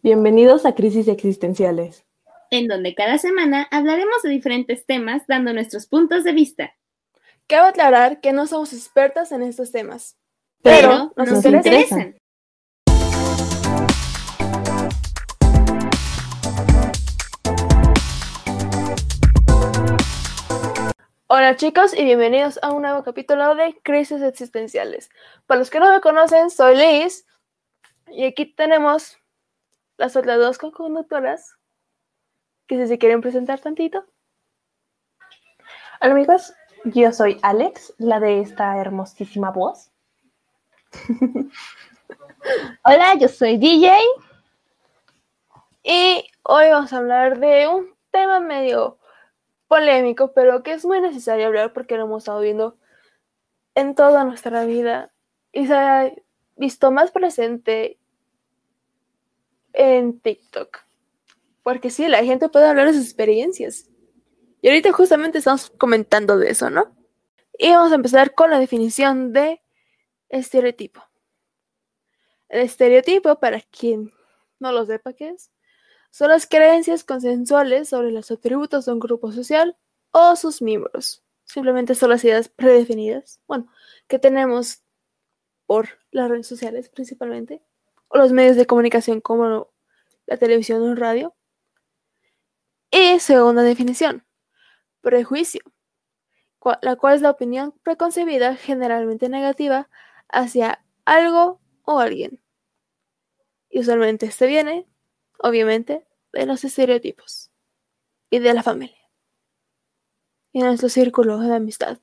Bienvenidos a Crisis Existenciales, en donde cada semana hablaremos de diferentes temas dando nuestros puntos de vista. Cabe aclarar que no somos expertas en estos temas, pero, nos, interesan. Hola chicos y bienvenidos a un nuevo capítulo de Crisis Existenciales. Para los que no me conocen, soy Liz y aquí tenemos las otras dos co-conductoras que si se quieren presentar tantito. Hola amigos, yo soy Alex, la de esta hermosísima voz. Hola, yo soy DJ. Y hoy vamos a hablar de un tema medio polémico, pero que es muy necesario hablar porque lo hemos estado viendo en toda nuestra vida y se ha visto más presente en TikTok. Porque sí, la gente puede hablar de sus experiencias. Y ahorita justamente estamos comentando de eso, ¿no? Y vamos a empezar con la definición de estereotipo. El estereotipo, para quien no lo sepa qué es, son las creencias consensuales sobre los atributos de un grupo social o sus miembros. Simplemente son las ideas predefinidas, bueno, que tenemos por las redes sociales principalmente, los medios de comunicación como la televisión o el radio. Y segunda definición, prejuicio, la cual es la opinión preconcebida generalmente negativa hacia algo o alguien. Y usualmente este viene, obviamente, de los estereotipos y de la familia y de nuestro círculo de amistad.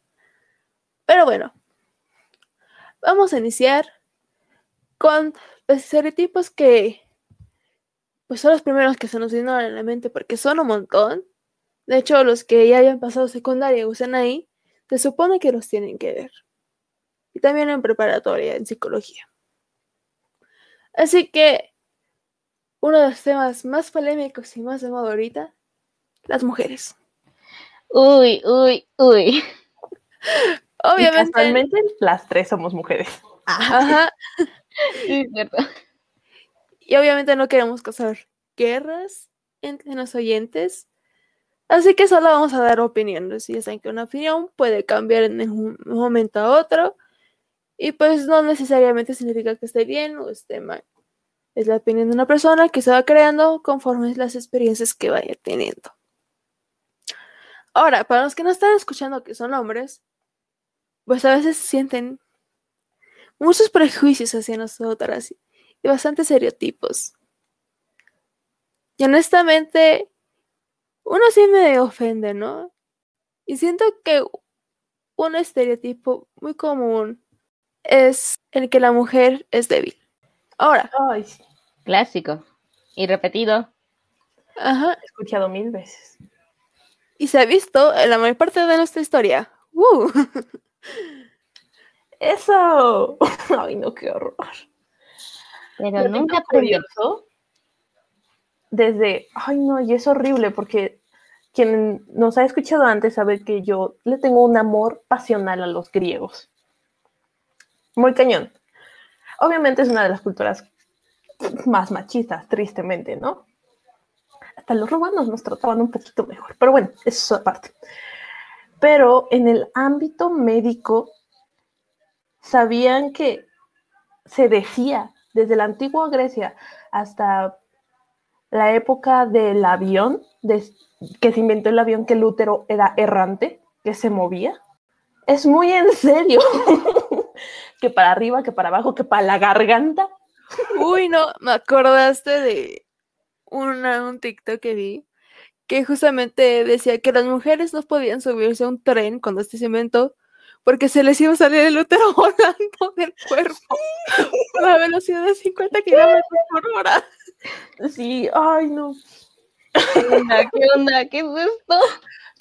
Pero bueno, vamos a iniciar con los estereotipos que pues son los primeros que se nos vienen a la mente porque son un montón. De hecho, los que ya hayan pasado secundaria y usan ahí, se supone que los tienen que ver. Y también en preparatoria, en psicología. Así que, uno de los temas más polémicos y más de moda ahorita, las mujeres. Uy, uy, uy. Obviamente. las tres somos mujeres. Ajá. Sí, cierto. Y obviamente no queremos causar guerras entre los oyentes. Así que solo vamos a dar opiniones. Y ya saben que una opinión puede cambiar en un momento a otro. Y pues no necesariamente significa que esté bien o esté mal. Es la opinión de una persona que se va creando conforme las experiencias que vaya teniendo. Ahora, para los que no están escuchando que son hombres, pues a veces sienten muchos prejuicios hacia nosotras y bastantes estereotipos. Y honestamente, uno sí me ofende, ¿no? Y siento que un estereotipo muy común es el que la mujer es débil. Ahora. Clásico. Y repetido. Ajá. He escuchado mil veces. Y se ha visto en la mayor parte de nuestra historia. ¡Uh! ¡Eso! Ay, no, qué horror. Pero, nunca curioso. Desde, ay no, y es horrible porque quien nos ha escuchado antes sabe que yo le tengo un amor pasional a los griegos. Muy cañón. Obviamente es una de las culturas más machistas, tristemente, ¿no? Hasta los romanos nos trataban un poquito mejor, pero bueno, eso es aparte. Pero en el ámbito médico, sabían que se decía desde la antigua Grecia hasta la época del avión, que se inventó el avión, que el útero era errante, que se movía. Es muy en serio. que para arriba, que para abajo, que para la garganta. Uy, no, me acordaste de una, un TikTok que vi que justamente decía que las mujeres no podían subirse a un tren cuando este se inventó porque se les iba a salir el útero volando del cuerpo a la velocidad de 50 kilómetros por hora. Sí, ay no. ¿Qué onda? ¿Qué onda? ¿Qué es esto?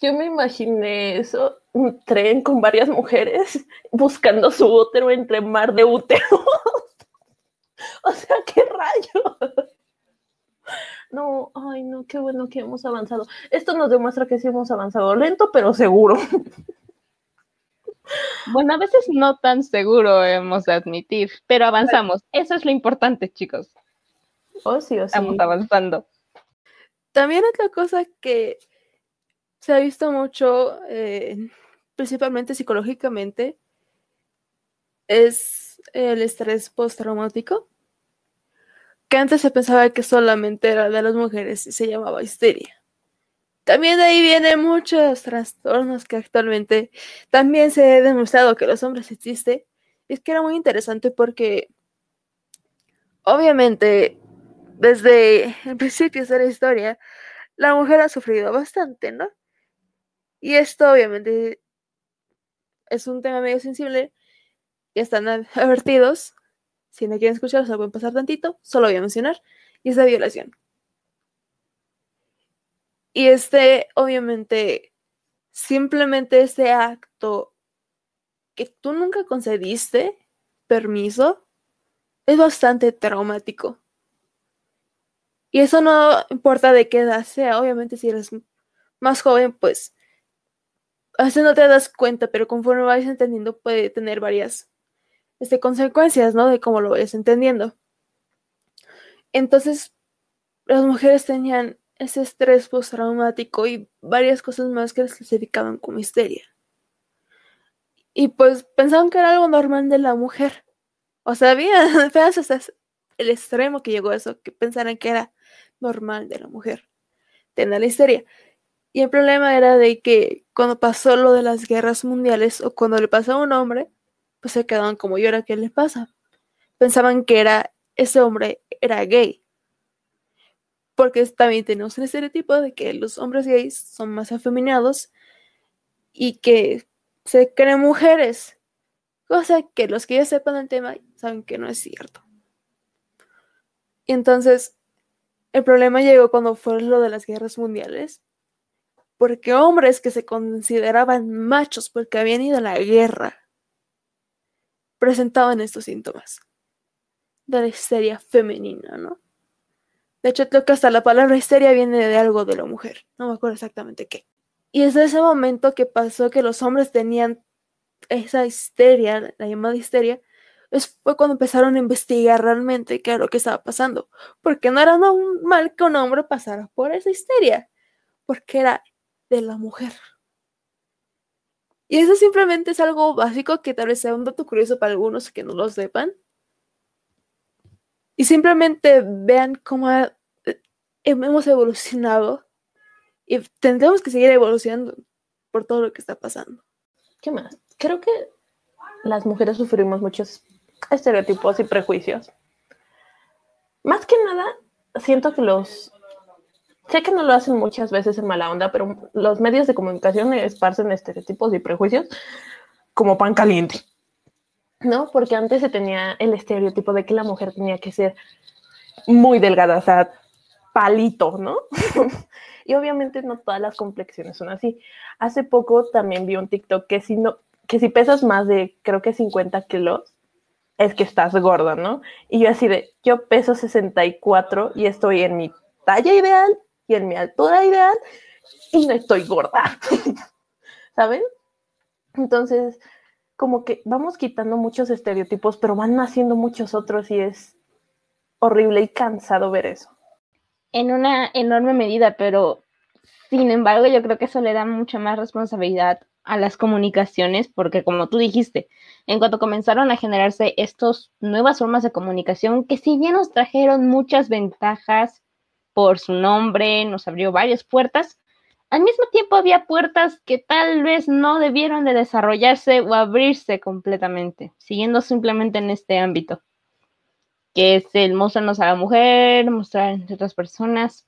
Yo me imaginé eso, un tren con varias mujeres buscando su útero entre mar de úteros. o sea, qué rayos. No, ay no, qué bueno que hemos avanzado. Esto nos demuestra que sí hemos avanzado lento, pero seguro. Bueno, a veces no tan seguro hemos de admitir, pero avanzamos. Eso es lo importante, chicos. Oh, sí, o sí. Estamos avanzando. También otra cosa que se ha visto mucho, eh, principalmente psicológicamente, es el estrés postraumático, que antes se pensaba que solamente era de las mujeres y se llamaba histeria. También de ahí vienen muchos trastornos que actualmente también se ha demostrado que los hombres existen. Y es que era muy interesante porque obviamente desde el principio de la historia la mujer ha sufrido bastante, ¿no? Y esto obviamente es un tema medio sensible. Ya están ad- advertidos. Si no quieren escuchar, se pueden pasar tantito. Solo voy a mencionar. Y es la violación. Y este, obviamente, simplemente este acto que tú nunca concediste permiso es bastante traumático. Y eso no importa de qué edad sea. Obviamente, si eres más joven, pues a no te das cuenta, pero conforme vayas entendiendo puede tener varias este, consecuencias, ¿no? De cómo lo vayas entendiendo. Entonces, las mujeres tenían ese estrés postraumático y varias cosas más que les clasificaban como histeria. Y pues pensaban que era algo normal de la mujer. O sea, había apenas hasta el extremo que llegó a eso, que pensaran que era normal de la mujer tener la histeria. Y el problema era de que cuando pasó lo de las guerras mundiales o cuando le pasó a un hombre, pues se quedaban como, ¿y ahora qué le pasa? Pensaban que era ese hombre era gay. Porque también tenemos el estereotipo de que los hombres gays son más afeminados y que se creen mujeres. Cosa que los que ya sepan el tema saben que no es cierto. Y entonces, el problema llegó cuando fue lo de las guerras mundiales. Porque hombres que se consideraban machos porque habían ido a la guerra presentaban estos síntomas de la histeria femenina, ¿no? De hecho, creo que hasta la palabra histeria viene de algo de la mujer, no me acuerdo exactamente qué. Y es de ese momento que pasó que los hombres tenían esa histeria, la llamada histeria, es, fue cuando empezaron a investigar realmente qué era lo que estaba pasando. Porque no era normal que un hombre pasara por esa histeria, porque era de la mujer. Y eso simplemente es algo básico que tal vez sea un dato curioso para algunos que no lo sepan. Y simplemente vean cómo hemos evolucionado y tendremos que seguir evolucionando por todo lo que está pasando. ¿Qué más? Creo que las mujeres sufrimos muchos estereotipos y prejuicios. Más que nada, siento que los... Sé que no lo hacen muchas veces en mala onda, pero los medios de comunicación esparcen estereotipos y prejuicios como pan caliente. ¿No? Porque antes se tenía el estereotipo de que la mujer tenía que ser muy delgada, o sea, palito, ¿no? y obviamente no todas las complexiones son así. Hace poco también vi un TikTok que si no, que si pesas más de, creo que 50 kilos, es que estás gorda, ¿no? Y yo así de, yo peso 64 y estoy en mi talla ideal y en mi altura ideal y no estoy gorda, ¿saben? Entonces, como que vamos quitando muchos estereotipos, pero van naciendo muchos otros y es horrible y cansado ver eso. En una enorme medida, pero sin embargo, yo creo que eso le da mucha más responsabilidad a las comunicaciones, porque como tú dijiste, en cuanto comenzaron a generarse estas nuevas formas de comunicación, que si bien nos trajeron muchas ventajas por su nombre, nos abrió varias puertas, al mismo tiempo había puertas que tal vez no debieron de desarrollarse o abrirse completamente, siguiendo simplemente en este ámbito, que es el mostrarnos a la mujer, mostrar entre otras personas,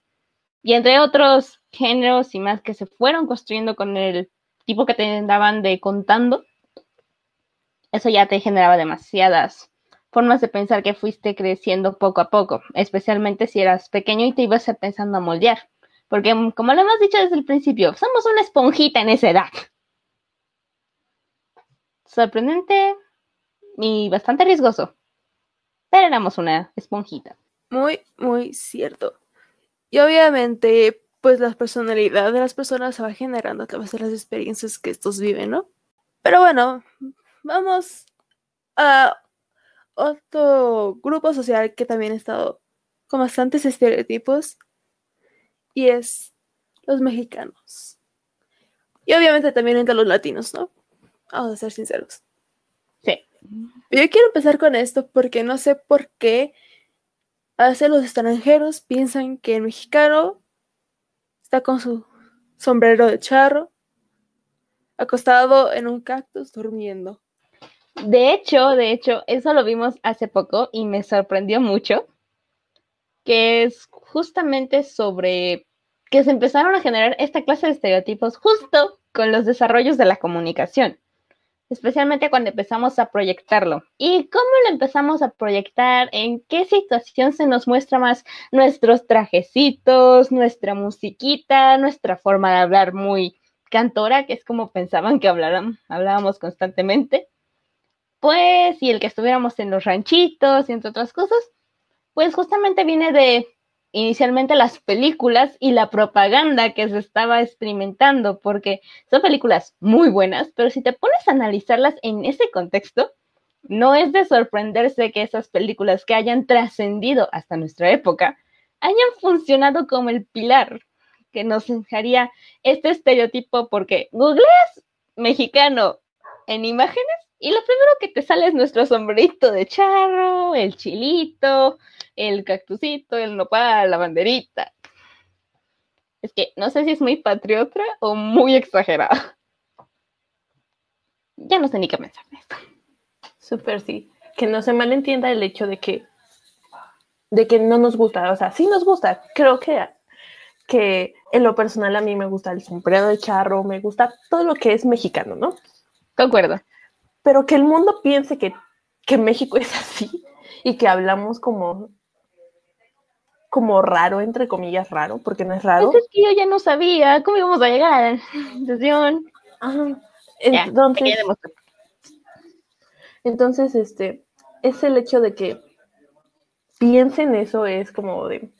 y entre otros géneros y más que se fueron construyendo con el tipo que te daban de contando, eso ya te generaba demasiadas formas de pensar que fuiste creciendo poco a poco, especialmente si eras pequeño y te ibas empezando a moldear. Porque, como lo hemos dicho desde el principio, somos una esponjita en esa edad. Sorprendente y bastante riesgoso. Pero éramos una esponjita. Muy, muy cierto. Y obviamente, pues la personalidad de las personas se va generando a través de las experiencias que estos viven, ¿no? Pero bueno, vamos a otro grupo social que también ha estado con bastantes estereotipos y es los mexicanos. Y obviamente también entre los latinos, ¿no? Vamos a ser sinceros. Sí. Yo quiero empezar con esto porque no sé por qué a los extranjeros piensan que el mexicano está con su sombrero de charro, acostado en un cactus durmiendo. De hecho, de hecho, eso lo vimos hace poco y me sorprendió mucho, que es justamente sobre que se empezaron a generar esta clase de estereotipos justo con los desarrollos de la comunicación, especialmente cuando empezamos a proyectarlo. ¿Y cómo lo empezamos a proyectar? ¿En qué situación se nos muestra más nuestros trajecitos, nuestra musiquita, nuestra forma de hablar muy cantora, que es como pensaban que hablábamos constantemente? Pues, y el que estuviéramos en los ranchitos y entre otras cosas, pues justamente viene de inicialmente las películas y la propaganda que se estaba experimentando, porque son películas muy buenas, pero si te pones a analizarlas en ese contexto, no es de sorprenderse que esas películas que hayan trascendido hasta nuestra época hayan funcionado como el pilar que nos dejaría este estereotipo, porque googleas mexicano en imágenes y lo primero que te sale es nuestro sombrerito de charro, el chilito, el cactusito, el nopal, la banderita. Es que no sé si es muy patriota o muy exagerada. Ya no sé ni qué pensar de esto. Súper sí. Que no se malentienda el hecho de que de que no nos gusta, o sea, sí nos gusta. Creo que que en lo personal a mí me gusta el sombrero de charro, me gusta todo lo que es mexicano, ¿no? Concuerdo. Pero que el mundo piense que, que México es así y que hablamos como como raro, entre comillas, raro, porque no es raro. Pues es que yo ya no sabía cómo íbamos a llegar a la sesión. Ajá. Entonces, entonces, este, es el hecho de que piensen eso, es como de,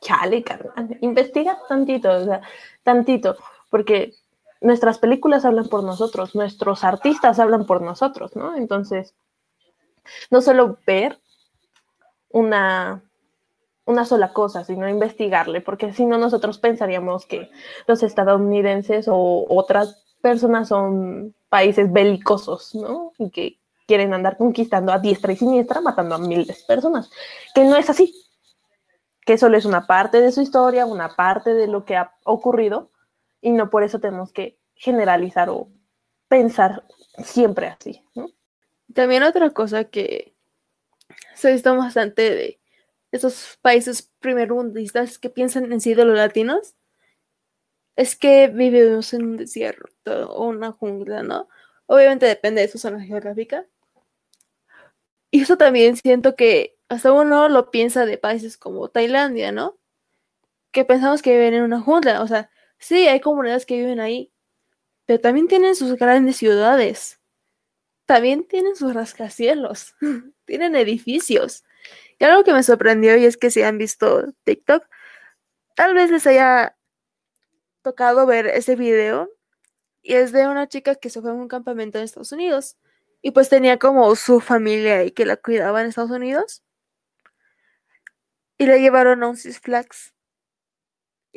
chale, carnal, investiga tantito, o sea, tantito, porque nuestras películas hablan por nosotros, nuestros artistas hablan por nosotros, ¿no? Entonces, no solo ver una, una sola cosa, sino investigarle, porque si no nosotros pensaríamos que los estadounidenses o otras personas son países belicosos, ¿no? Y que quieren andar conquistando a diestra y siniestra, matando a miles de personas, que no es así, que solo es una parte de su historia, una parte de lo que ha ocurrido, y no por eso tenemos que generalizar o pensar siempre así. También otra cosa que se ha visto bastante de esos países primermundistas que piensan en sí de los latinos es que vivimos en un desierto o una jungla, ¿no? Obviamente depende de su zona geográfica. Y eso también siento que hasta uno lo piensa de países como Tailandia, ¿no? Que pensamos que viven en una jungla, o sea, Sí, hay comunidades que viven ahí, pero también tienen sus grandes ciudades. También tienen sus rascacielos, tienen edificios. Y algo que me sorprendió y es que si han visto TikTok, tal vez les haya tocado ver ese video y es de una chica que se fue a un campamento en Estados Unidos y pues tenía como su familia y que la cuidaba en Estados Unidos y la llevaron a un Six Flags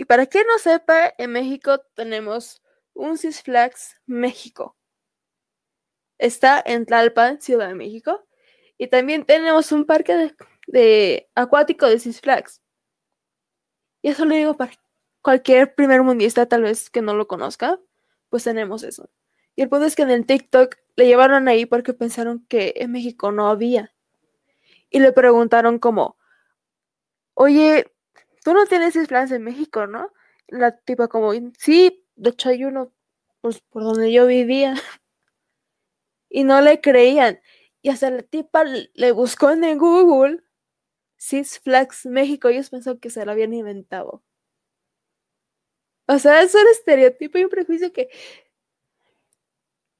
y para quien no sepa, en México tenemos un Six Flags México. Está en Tlalpan, Ciudad de México. Y también tenemos un parque de, acuático de Six Flags. Y eso lo digo para cualquier primer mundista tal vez que no lo conozca, pues tenemos eso. Y el punto es que en el TikTok le llevaron ahí porque pensaron que en México no había. Y le preguntaron como, oye, tú no tienes Six Flags en México, ¿no? La tipa como, sí, de hecho hay uno, pues por donde yo vivía. Y no le creían. Y hasta la tipa le buscó en Google Six Flags México. Ellos pensaron que se lo habían inventado. O sea, es un estereotipo y un prejuicio que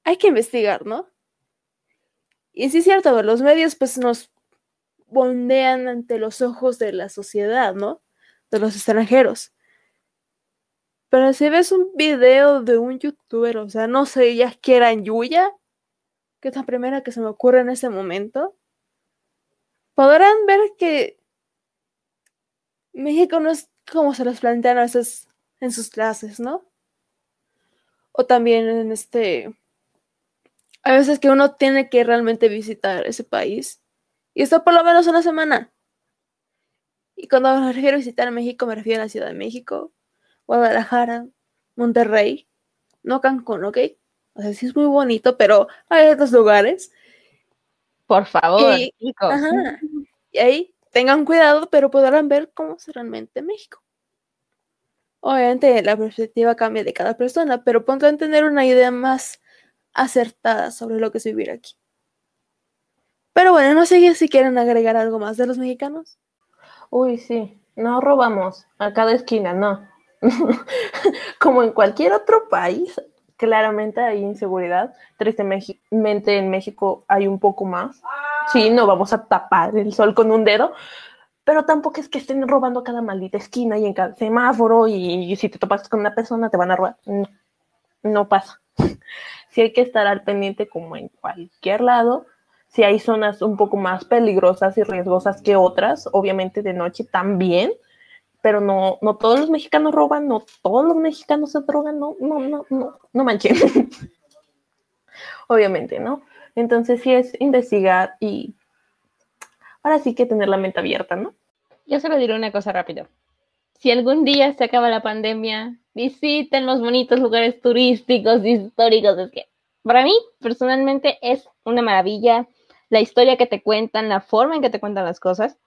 hay que investigar, ¿no? Y sí es cierto, los medios pues nos bondean ante los ojos de la sociedad, ¿no? De los extranjeros. Pero si ves un video de un youtuber, o sea, no sé, ya que era en Yuya, que es la primera que se me ocurre en ese momento, podrán ver que México no es como se los plantean a veces en sus clases, ¿no? O también en este... A veces que uno tiene que realmente visitar ese país. Y esto por lo menos una semana. Y cuando me refiero a visitar México, me refiero a la Ciudad de México, Guadalajara, Monterrey, no Cancún, ¿ok? O sea, sí es muy bonito, pero hay otros lugares. Por favor, Y- chicos. Ajá. Y ahí tengan cuidado, pero podrán ver cómo es realmente México. Obviamente la perspectiva cambia de cada persona, pero podrán tener una idea más acertada sobre lo que es vivir aquí. Pero bueno, no sé si quieren agregar algo más de los mexicanos. Uy, sí, no robamos a cada esquina, no. Como en cualquier otro país, claramente hay inseguridad. Tristemente en México hay un poco más. Sí, no vamos a tapar el sol con un dedo, pero tampoco es que estén robando a cada maldita esquina y en cada semáforo y, si te topas con una persona te van a robar. No, no pasa. Sí hay que estar al pendiente como en cualquier lado. Si hay zonas un poco más peligrosas y riesgosas que otras, obviamente de noche también, pero no, no todos los mexicanos roban, no todos los mexicanos se drogan, no, no, no, no, no manchen. obviamente, ¿no? Entonces sí es investigar y ahora sí que tener la mente abierta, ¿no? Yo solo diré una cosa rápido. Si algún día se acaba la pandemia, visiten los bonitos lugares turísticos, históricos. Es que para mí, personalmente, es una maravilla la historia que te cuentan, la forma en que te cuentan las cosas.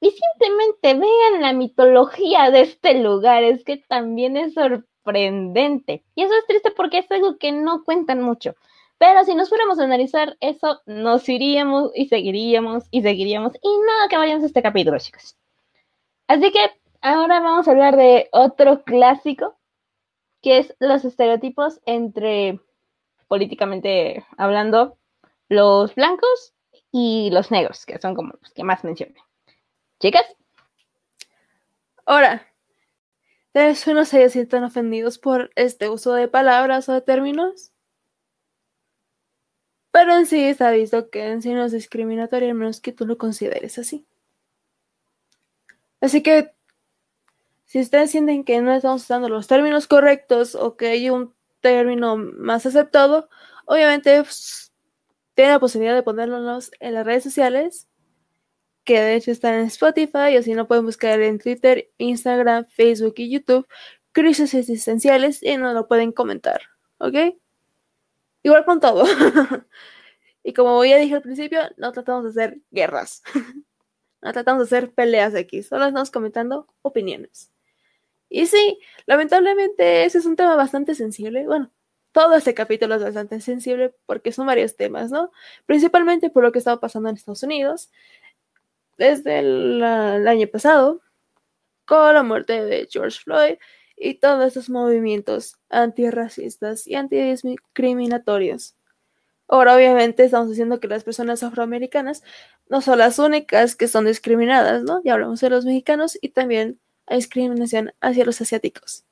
Y simplemente vean la mitología de este lugar. Es que también es sorprendente. Y eso es triste porque es algo que no cuentan mucho. Pero si nos fuéramos a analizar eso, nos iríamos y seguiríamos y seguiríamos. Y no acabaríamos este capítulo, chicos. Así que ahora vamos a hablar de otro clásico, que es los estereotipos entre, políticamente hablando, los blancos y los negros, que son como los que más mencioné. Chicas, Ahora, tal vez unos se sientan ofendidos por este uso de palabras o de términos. Pero en sí está visto que en sí no es discriminatorio, a menos que tú lo consideres así. Así que, si ustedes sienten que no estamos usando los términos correctos o que hay un término más aceptado, obviamente pues, tienen la posibilidad de ponerlos en las redes sociales, que de hecho están en Spotify, o si no pueden buscar en Twitter, Instagram, Facebook y YouTube, crisis existenciales, y nos lo pueden comentar, ¿ok? Igual con todo. y como ya dije al principio, no tratamos de hacer guerras. no tratamos de hacer peleas aquí, solo estamos comentando opiniones. Y sí, lamentablemente ese es un tema bastante sensible. Bueno, todo este capítulo es bastante sensible porque son varios temas, ¿no? Principalmente por lo que estaba pasando en Estados Unidos desde el, el año pasado con la muerte de George Floyd y todos esos movimientos antirracistas y antidiscriminatorios. Ahora, obviamente, estamos diciendo que las personas afroamericanas no son las únicas que son discriminadas, ¿no? Ya hablamos de los mexicanos y también hay discriminación hacia los asiáticos.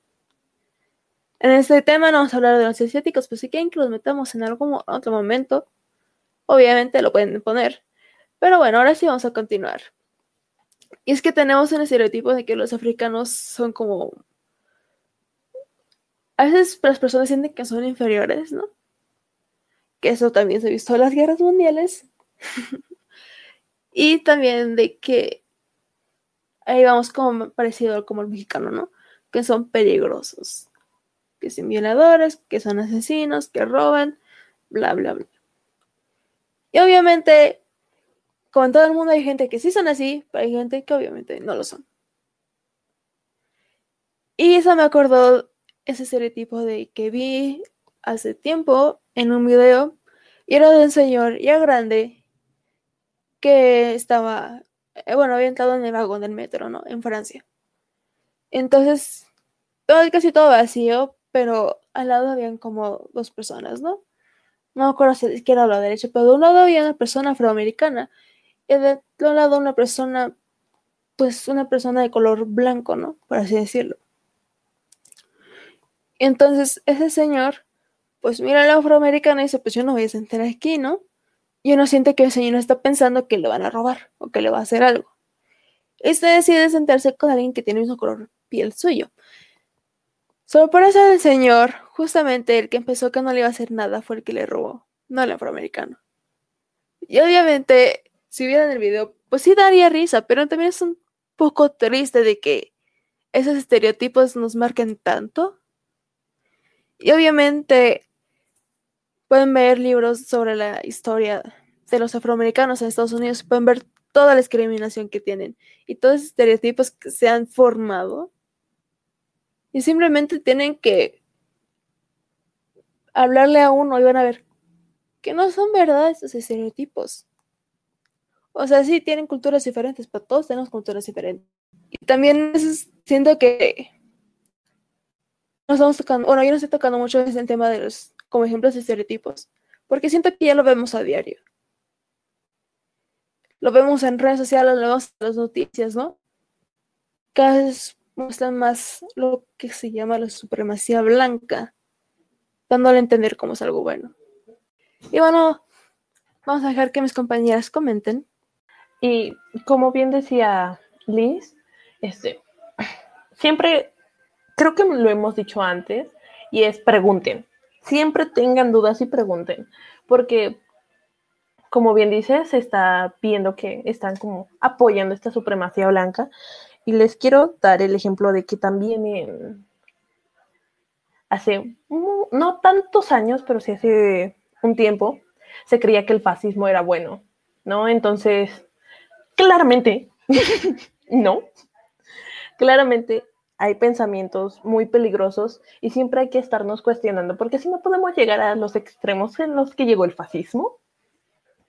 En este tema no vamos a hablar de los asiáticos, pues si quieren que los metamos en algún otro momento, obviamente lo pueden poner. Pero bueno, ahora sí vamos a continuar. Y es que tenemos un estereotipo de que los africanos son como a veces las personas sienten que son inferiores, ¿no? Que eso también se ha visto en las guerras mundiales. y también de que ahí vamos como parecido como el mexicano, ¿no? Que son peligrosos. Que son violadores, que son asesinos, que roban, bla, bla, bla. Y obviamente, como en todo el mundo hay gente que sí son así, pero hay gente que obviamente no lo son. Y eso me acordó ese estereotipo de que vi hace tiempo en un video y era de un señor ya grande que estaba, eh, bueno, había entrado en el vagón del metro, ¿no? En Francia. Entonces, todo, casi todo vacío, pero al lado habían como dos personas, ¿no? No me acuerdo si a izquierda o la derecha, pero de un lado había una persona afroamericana y de otro lado una persona, pues una persona de color blanco, ¿no? Por así decirlo. Entonces, ese señor, pues mira al afroamericano y dice, pues yo no voy a sentar aquí, ¿no? Y uno siente que el señor está pensando que le van a robar o que le va a hacer algo. Este decide sentarse con alguien que tiene el mismo color piel suyo. Solo por eso el señor, justamente el que empezó que no le iba a hacer nada, fue el que le robó, no el afroamericano. Y obviamente, si vieran el video, pues sí daría risa, pero también es un poco triste de que esos estereotipos nos marquen tanto. Y obviamente pueden ver libros sobre la historia de los afroamericanos en Estados Unidos, pueden ver toda la discriminación que tienen y todos esos estereotipos que se han formado. Y simplemente tienen que hablarle a uno y van a ver que no son verdad esos estereotipos. O sea, sí tienen culturas diferentes, pero todos tenemos culturas diferentes. Y también siento que nos estamos tocando, bueno, yo no estoy tocando mucho el tema de los, como ejemplos de estereotipos, porque siento que ya lo vemos a diario. Lo vemos en redes sociales, lo vemos en las noticias, ¿no? Cada muestran más lo que se llama la supremacía blanca, dándole a entender cómo es algo bueno. Y bueno, vamos a dejar que mis compañeras comenten. Y como bien decía Liz, este, siempre, creo que lo hemos dicho antes, y es pregunten. Siempre tengan dudas y pregunten, porque como bien dice, se está viendo que están como apoyando esta supremacía blanca. Y les quiero dar el ejemplo de que también hace no tantos años, pero sí hace un tiempo, se creía que el fascismo era bueno, ¿no? Entonces, claramente, no. Claramente hay pensamientos muy peligrosos y siempre hay que estarnos cuestionando, porque si no podemos llegar a los extremos en los que llegó el fascismo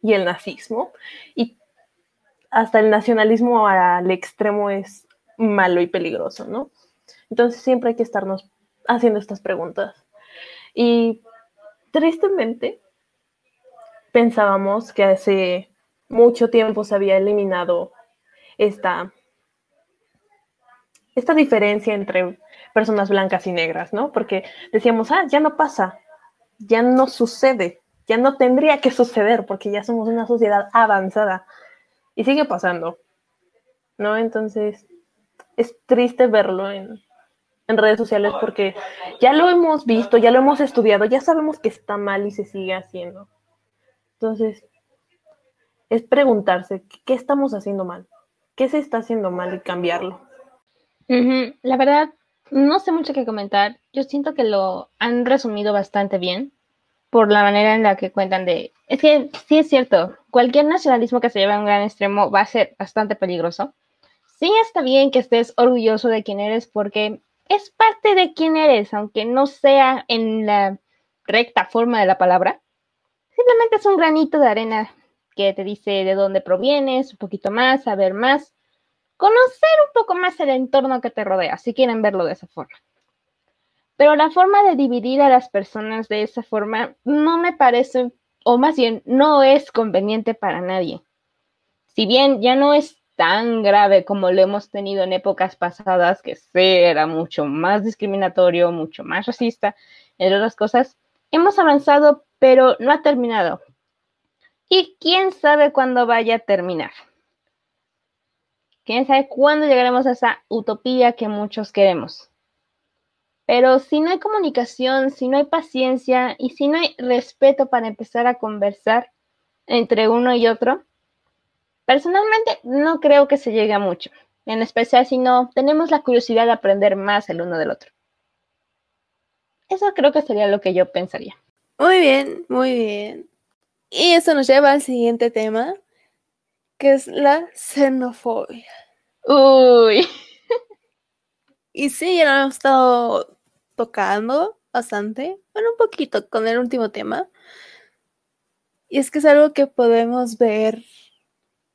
y el nazismo, y hasta el nacionalismo al extremo es malo y peligroso, ¿no? Entonces siempre hay que estarnos haciendo estas preguntas. Y tristemente pensábamos que hace mucho tiempo se había eliminado esta, esta diferencia entre personas blancas y negras, ¿no? Porque decíamos, ah, ya no pasa, ya no sucede, ya no tendría que suceder porque ya somos una sociedad avanzada. Y sigue pasando, ¿no? Entonces, es triste verlo en, en redes sociales porque ya lo hemos visto, ya lo hemos estudiado, ya sabemos que está mal y se sigue haciendo. Entonces, es preguntarse, ¿qué estamos haciendo mal? ¿Qué se está haciendo mal y cambiarlo? La verdad, no sé mucho qué comentar. Yo siento que lo han resumido bastante bien por la manera en la que cuentan de... Es que sí es cierto, cualquier nacionalismo que se lleve a un gran extremo va a ser bastante peligroso. Sí está bien que estés orgulloso de quién eres porque es parte de quién eres, aunque no sea en la recta forma de la palabra. Simplemente es un granito de arena que te dice de dónde provienes, un poquito más, saber más, conocer un poco más el entorno que te rodea, si quieren verlo de esa forma. Pero la forma de dividir a las personas de esa forma no me parece, o más bien, no es conveniente para nadie. Si bien ya no es tan grave como lo hemos tenido en épocas pasadas, que era mucho más discriminatorio, mucho más racista, entre otras cosas, hemos avanzado pero no ha terminado. Y quién sabe cuándo vaya a terminar. Quién sabe cuándo llegaremos a esa utopía que muchos queremos. Pero si no hay comunicación, si no hay paciencia y si no hay respeto para empezar a conversar entre uno y otro, personalmente no creo que se llegue a mucho. En especial si no tenemos la curiosidad de aprender más el uno del otro. Eso creo que sería lo que yo pensaría. Muy bien, muy bien. Y eso nos lleva al siguiente tema, que es la xenofobia. Uy. Y sí, ya lo hemos estado tocando bastante, bueno, un poquito con el último tema. Y es que es algo que podemos ver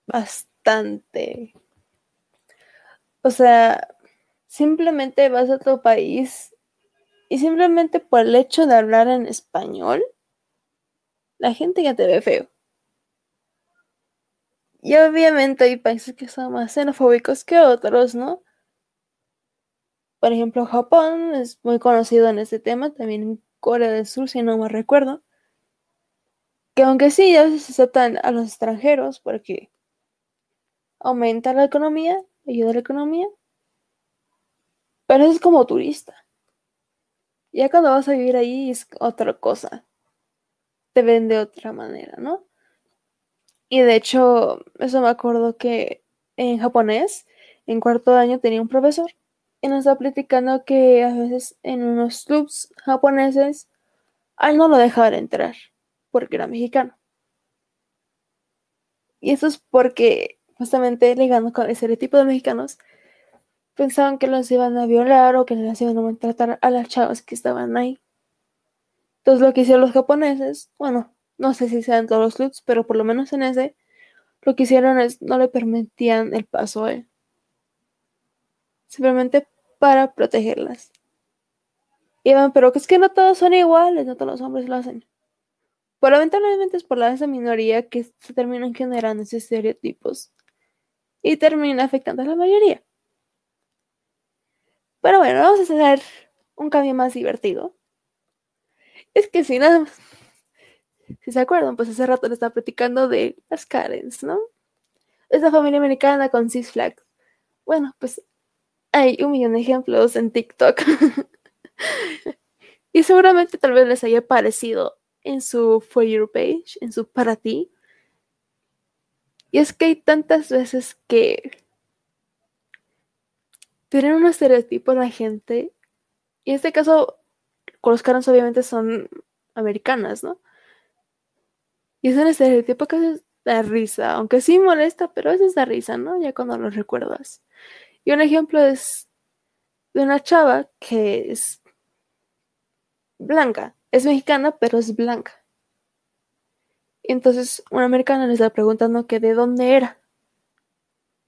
bastante. O sea, simplemente vas a tu país y simplemente por el hecho de hablar en español, la gente ya te ve feo. Y obviamente hay países que son más xenofóbicos que otros, ¿no? Por ejemplo, Japón es muy conocido en este tema, también en Corea del Sur, si no me recuerdo. Que aunque sí, a veces aceptan a los extranjeros porque aumenta la economía, ayuda a la economía. Pero eso es como turista. Ya cuando vas a vivir ahí es otra cosa. Te ven de otra manera, ¿no? Y de hecho, eso me acuerdo que en japonés, en cuarto año tenía un profesor y nos estaba platicando que a veces en unos clubs japoneses a él no lo dejaban entrar porque era mexicano. Y eso es porque justamente ligando con ese tipo de mexicanos, pensaban que los iban a violar o que les iban a maltratar a las chavas que estaban ahí. Entonces lo que hicieron los japoneses, bueno, no sé si sean todos los clubs, pero por lo menos en ese, lo que hicieron es no le permitían el paso a él. Simplemente para protegerlas. Iban, pero que es que no todos son iguales, no todos los hombres lo hacen. Pero lamentablemente es por la esa minoría que se terminan generando esos estereotipos y termina afectando a la mayoría. Pero bueno, vamos a hacer un cambio más divertido. Es que si nada más, si se acuerdan, pues hace rato le estaba platicando de las Karens, ¿no? Esa familia americana con Six Flags. Bueno, pues hay un millón de ejemplos en TikTok. y seguramente tal vez les haya parecido en su For Your page, en su para ti. Y es que hay tantas veces que tienen un estereotipo en la gente. Y en este caso, con los caras obviamente son americanas, ¿no? Y es un estereotipo que es da risa, aunque sí molesta, pero a veces da risa, ¿no? Ya cuando lo recuerdas. Y un ejemplo es de una chava que es blanca. Es mexicana, pero es blanca. Entonces una americana le está preguntando que de dónde era.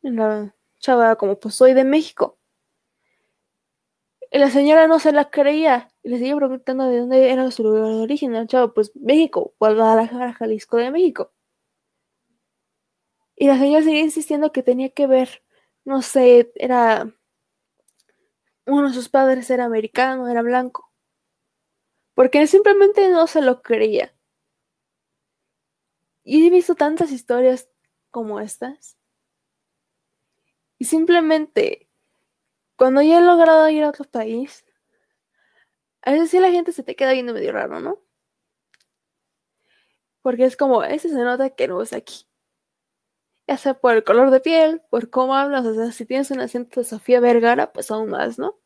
La chava como, pues soy de México. Y la señora no se la creía. Y le sigue preguntando de dónde era su lugar de origen. La chava, pues México, Guadalajara, Jalisco de México. Y la señora sigue insistiendo que tenía que ver, no sé, era... Uno de sus padres era americano, era blanco. Porque simplemente no se lo creía. Y he visto tantas historias como estas. Y simplemente, cuando ya he logrado ir a otro país, a veces sí la gente se te queda viendo medio raro, ¿no? Porque es como, ese se nota que no es aquí ya sea por el color de piel, por cómo hablas, o sea, si tienes un acento de Sofía Vergara, pues aún más, ¿no?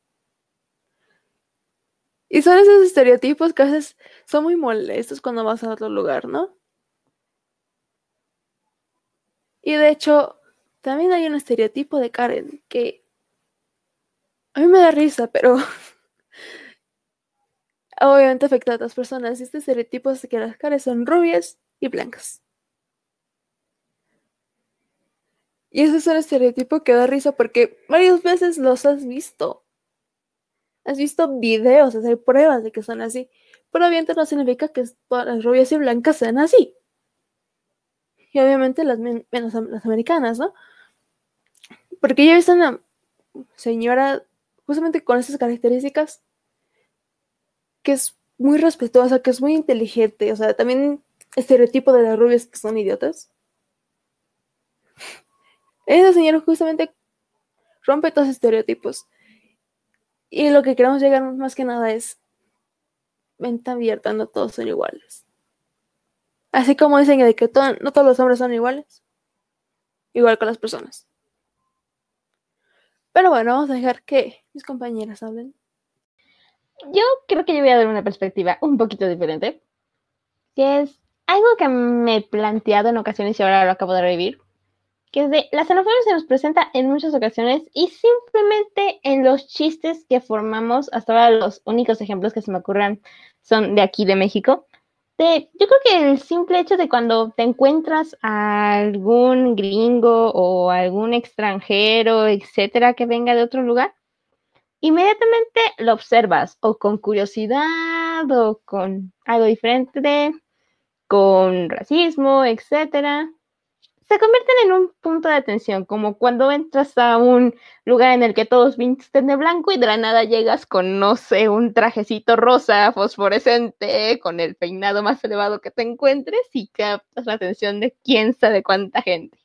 Y son esos estereotipos que a veces son muy molestos cuando vas a otro lugar, ¿no? Y de hecho, también hay un estereotipo de Karen que a mí me da risa, pero obviamente afecta a otras personas. Y este estereotipo es que las Karen son rubias y blancas. Y ese es un estereotipo que da risa porque varias veces los has visto. Has visto videos, hay pruebas de que son así. Pero obviamente no significa que todas las rubias y blancas sean así. Y obviamente las las americanas, ¿no? Porque yo he visto una señora justamente con esas características que es muy respetuosa, que es muy inteligente. O sea, también estereotipo de las rubias que son idiotas. Esa señora justamente rompe todos los estereotipos. Y lo que queremos llegar más que nada es venta abierta, no todos son iguales. Así como dicen de que no todos los hombres son iguales. Igual con las personas. Pero bueno, vamos a dejar que mis compañeras hablen. Yo creo que yo voy a dar una perspectiva un poquito diferente. Que es algo que me he planteado en ocasiones y ahora lo acabo de revivir que es de la xenofobia se nos presenta en muchas ocasiones y simplemente en los chistes que formamos, hasta ahora los únicos ejemplos que se me ocurran son de aquí de México. De, yo creo que el simple hecho de cuando te encuentras a algún gringo o algún extranjero, etcétera, que venga de otro lugar, inmediatamente lo observas o con curiosidad o con algo diferente, con racismo, etcétera se convierten en un punto de atención, como cuando entras a un lugar en el que todos visten de blanco y de la nada llegas con, no sé, un trajecito rosa fosforescente, con el peinado más elevado que te encuentres y captas la atención de quién sabe cuánta gente.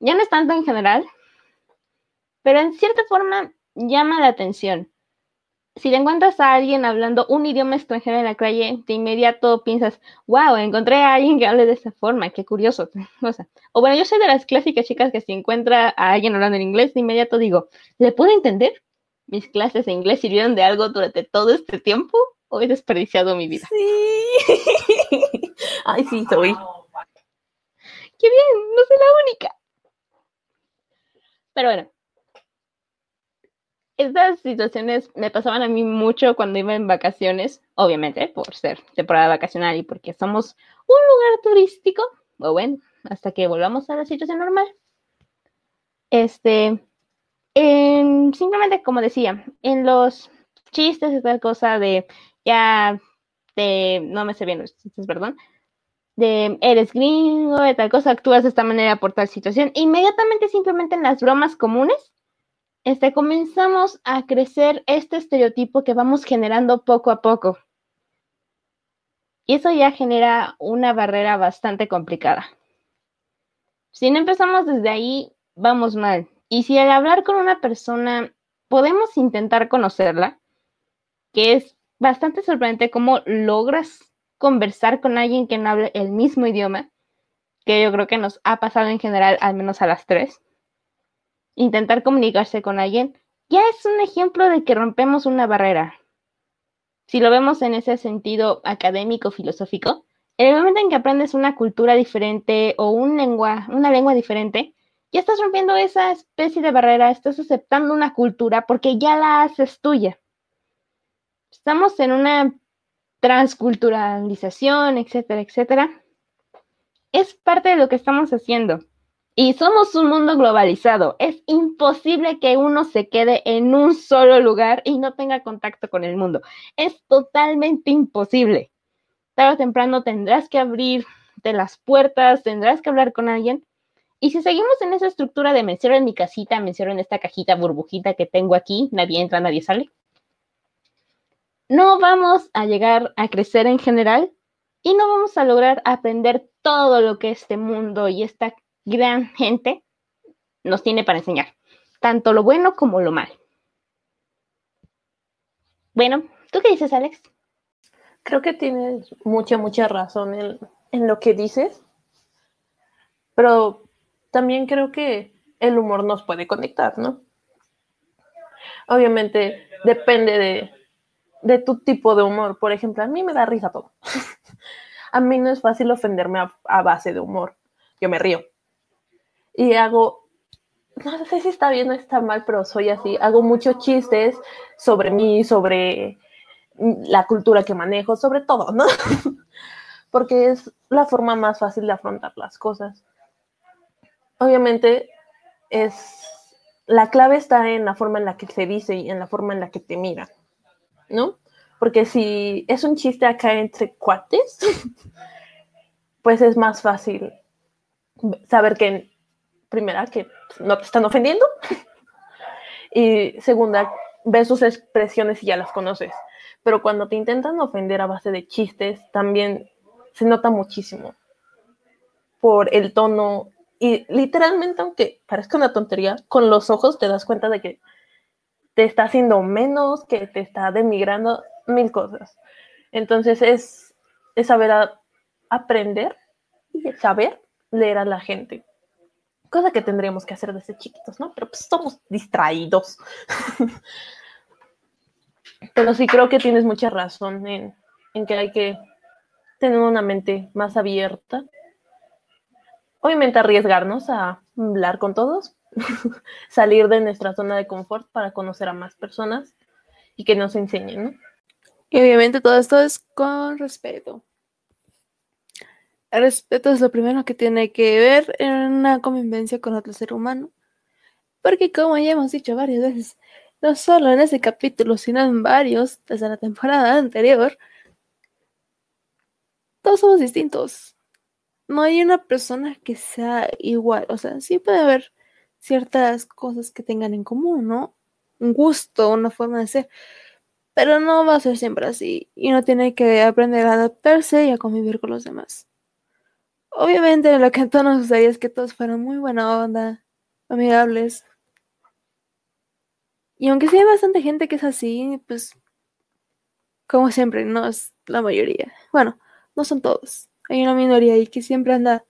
ya no es tanto en general, pero en cierta forma llama la atención. Si te encuentras a alguien hablando un idioma extranjero en la calle, de inmediato piensas, wow, encontré a alguien que hable de esta forma, qué curioso. O, sea, o bueno, yo soy de las clásicas chicas que si encuentra a alguien hablando en inglés, de inmediato digo, ¿le puedo entender? ¿Mis clases de inglés sirvieron de algo durante todo este tiempo? ¿O he desperdiciado mi vida? Sí. Ay, sí, soy. ¡Qué bien! No soy la única. Pero bueno, estas situaciones me pasaban a mí mucho cuando iba en vacaciones, obviamente por ser temporada vacacional y porque somos un lugar turístico, o bueno, hasta que volvamos a la situación normal. Este, simplemente como decía, en los chistes tal cosa de ya, de, no me sé bien los chistes, perdón, de eres gringo, de tal cosa, actúas de esta manera por tal situación, inmediatamente simplemente en las bromas comunes este, comenzamos a crecer este estereotipo que vamos generando poco a poco. Y eso ya genera una barrera bastante complicada. Si no empezamos desde ahí, vamos mal. Y si al hablar con una persona podemos intentar conocerla, que es bastante sorprendente cómo logras conversar con alguien que no hable el mismo idioma, que yo creo que nos ha pasado en general, al menos a las tres intentar comunicarse con alguien, ya es un ejemplo de que rompemos una barrera. Si lo vemos en ese sentido académico, filosófico, en el momento en que aprendes una cultura diferente o un lengua, una lengua diferente, ya estás rompiendo esa especie de barrera, estás aceptando una cultura porque ya la haces tuya. Estamos en una transculturalización, etcétera, etcétera. Es parte de lo que estamos haciendo. Y somos un mundo globalizado. Es imposible que uno se quede en un solo lugar y no tenga contacto con el mundo. Es totalmente imposible. Tarde o temprano tendrás que abrir de las puertas, tendrás que hablar con alguien. Y si seguimos en esa estructura de me en mi casita, me en esta cajita burbujita que tengo aquí, nadie entra, nadie sale, no vamos a llegar a crecer en general y no vamos a lograr aprender todo lo que este mundo y esta gran gente nos tiene para enseñar, tanto lo bueno como lo malo. Bueno, ¿tú qué dices, Alex? Creo que tienes mucha, mucha razón en, lo que dices, pero también creo que el humor nos puede conectar, ¿no? Obviamente depende de, tu tipo de humor. Por ejemplo, a mí me da risa todo. a mí no es fácil ofenderme a, base de humor. Yo me río y hago, no sé si está bien o está mal, pero soy así, hago muchos chistes sobre mí, sobre la cultura que manejo, sobre todo, ¿no? Porque es la forma más fácil de afrontar las cosas. Obviamente es la clave está en la forma en la que se dice y en la forma en la que te mira, ¿no? Porque si es un chiste acá entre cuates, pues es más fácil saber que primera, que no te están ofendiendo. y segunda, ves sus expresiones y ya las conoces. Pero cuando te intentan ofender a base de chistes, también se nota muchísimo por el tono. Y literalmente, aunque parezca una tontería, con los ojos te das cuenta de que te está haciendo menos, que te está demigrando mil cosas. Entonces es, es saber aprender y saber leer a la gente cosa que tendríamos que hacer desde chiquitos, ¿no? Pero pues somos distraídos. Pero sí creo que tienes mucha razón en, en, que hay que tener una mente más abierta. Obviamente arriesgarnos a hablar con todos, salir de nuestra zona de confort para conocer a más personas y que nos enseñen, ¿no? Y obviamente todo esto es con respeto. El respeto es lo primero que tiene que ver en una convivencia con otro ser humano. Porque como ya hemos dicho varias veces, no solo en ese capítulo, sino en varios desde la temporada anterior, todos somos distintos. No hay una persona que sea igual. O sea, sí puede haber ciertas cosas que tengan en común, ¿no? Un gusto, una forma de ser. Pero no va a ser siempre así. Y uno tiene que aprender a adaptarse y a convivir con los demás. Obviamente lo que a todos nos gustaría es que todos fueran muy buena onda, amigables. Y aunque sí hay bastante gente que es así, pues como siempre, no es la mayoría. Bueno, no son todos. Hay una minoría ahí que siempre anda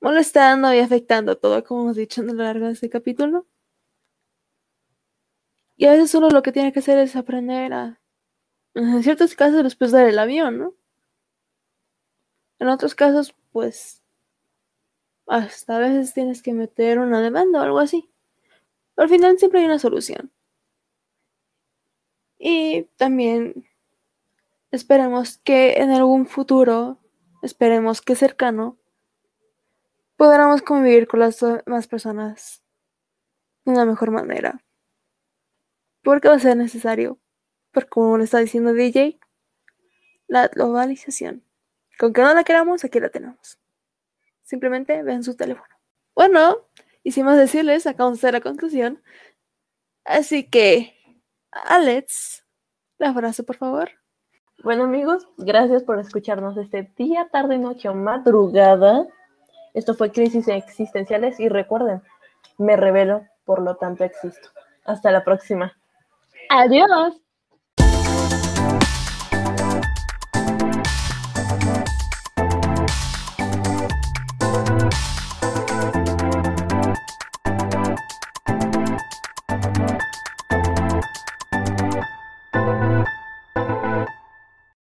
molestando y afectando todo, como hemos dicho a lo largo de este capítulo. Y a veces solo lo que tiene que hacer es aprender a, en ciertos casos, después dar el avión, ¿no? En otros casos, pues, hasta a veces tienes que meter una demanda o algo así. Pero al final siempre hay una solución. Y también esperemos que en algún futuro, esperemos que cercano, podamos convivir con las demás personas de una mejor manera. Porque va a ser necesario. Porque como le está diciendo DJ, la globalización. Con que no la queramos, aquí la tenemos. Simplemente vean su teléfono. Bueno, y sin más decirles, acabamos de hacer la conclusión. Así que, Alex, la frase, por favor. Bueno amigos, gracias por escucharnos este día, tarde, noche o madrugada. Esto fue Crisis Existenciales y recuerden, me revelo, por lo tanto existo. Hasta la próxima. Adiós.